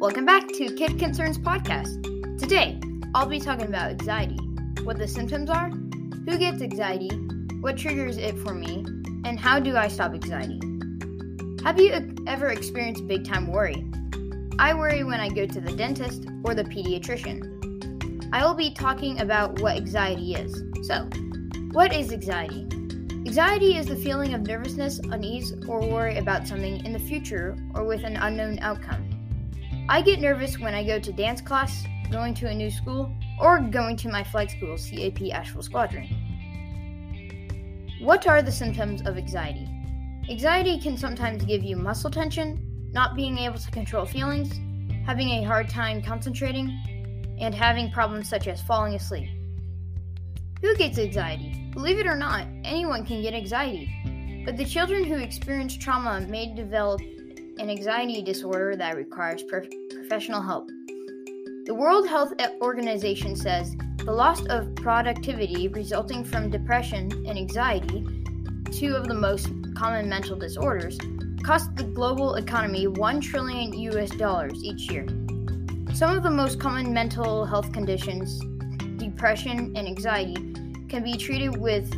Welcome back to Kid Concerns Podcast. Today, I'll be talking about anxiety, what the symptoms are, who gets anxiety, what triggers it for me, and how do I stop anxiety. Have you ever experienced big time worry? I worry when I go to the dentist or the pediatrician. I will be talking about what anxiety is. So, what is anxiety? Anxiety is the feeling of nervousness, unease, or worry about something in the future or with an unknown outcome. I get nervous when I go to dance class, going to a new school, or going to my flight school, CAP Asheville Squadron. What are the symptoms of anxiety? Anxiety can sometimes give you muscle tension, not being able to control feelings, having a hard time concentrating, and having problems such as falling asleep. Who gets anxiety? Believe it or not, anyone can get anxiety. But the children who experience trauma may develop an anxiety disorder that requires pro- professional help. The World Health Organization says the loss of productivity resulting from depression and anxiety, two of the most common mental disorders, cost the global economy 1 trillion US dollars each year. Some of the most common mental health conditions, depression and anxiety, can be treated with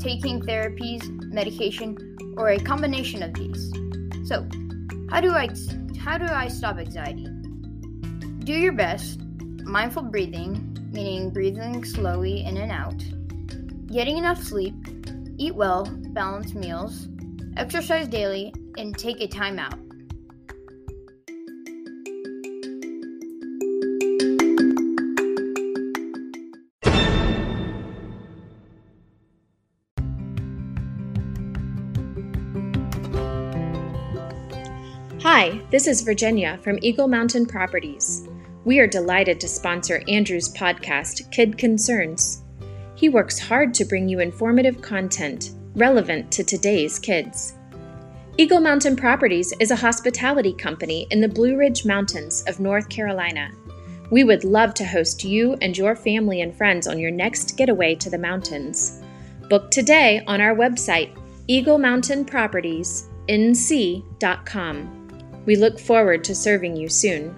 taking therapies, medication, or a combination of these. So, how do I how do I stop anxiety? Do your best. Mindful breathing, meaning breathing slowly in and out. Getting enough sleep, eat well, balanced meals, exercise daily, and take a time out. Hi, this is Virginia from Eagle Mountain Properties. We are delighted to sponsor Andrew's podcast, Kid Concerns. He works hard to bring you informative content relevant to today's kids. Eagle Mountain Properties is a hospitality company in the Blue Ridge Mountains of North Carolina. We would love to host you and your family and friends on your next getaway to the mountains. Book today on our website, eaglemountainpropertiesnc.com. We look forward to serving you soon.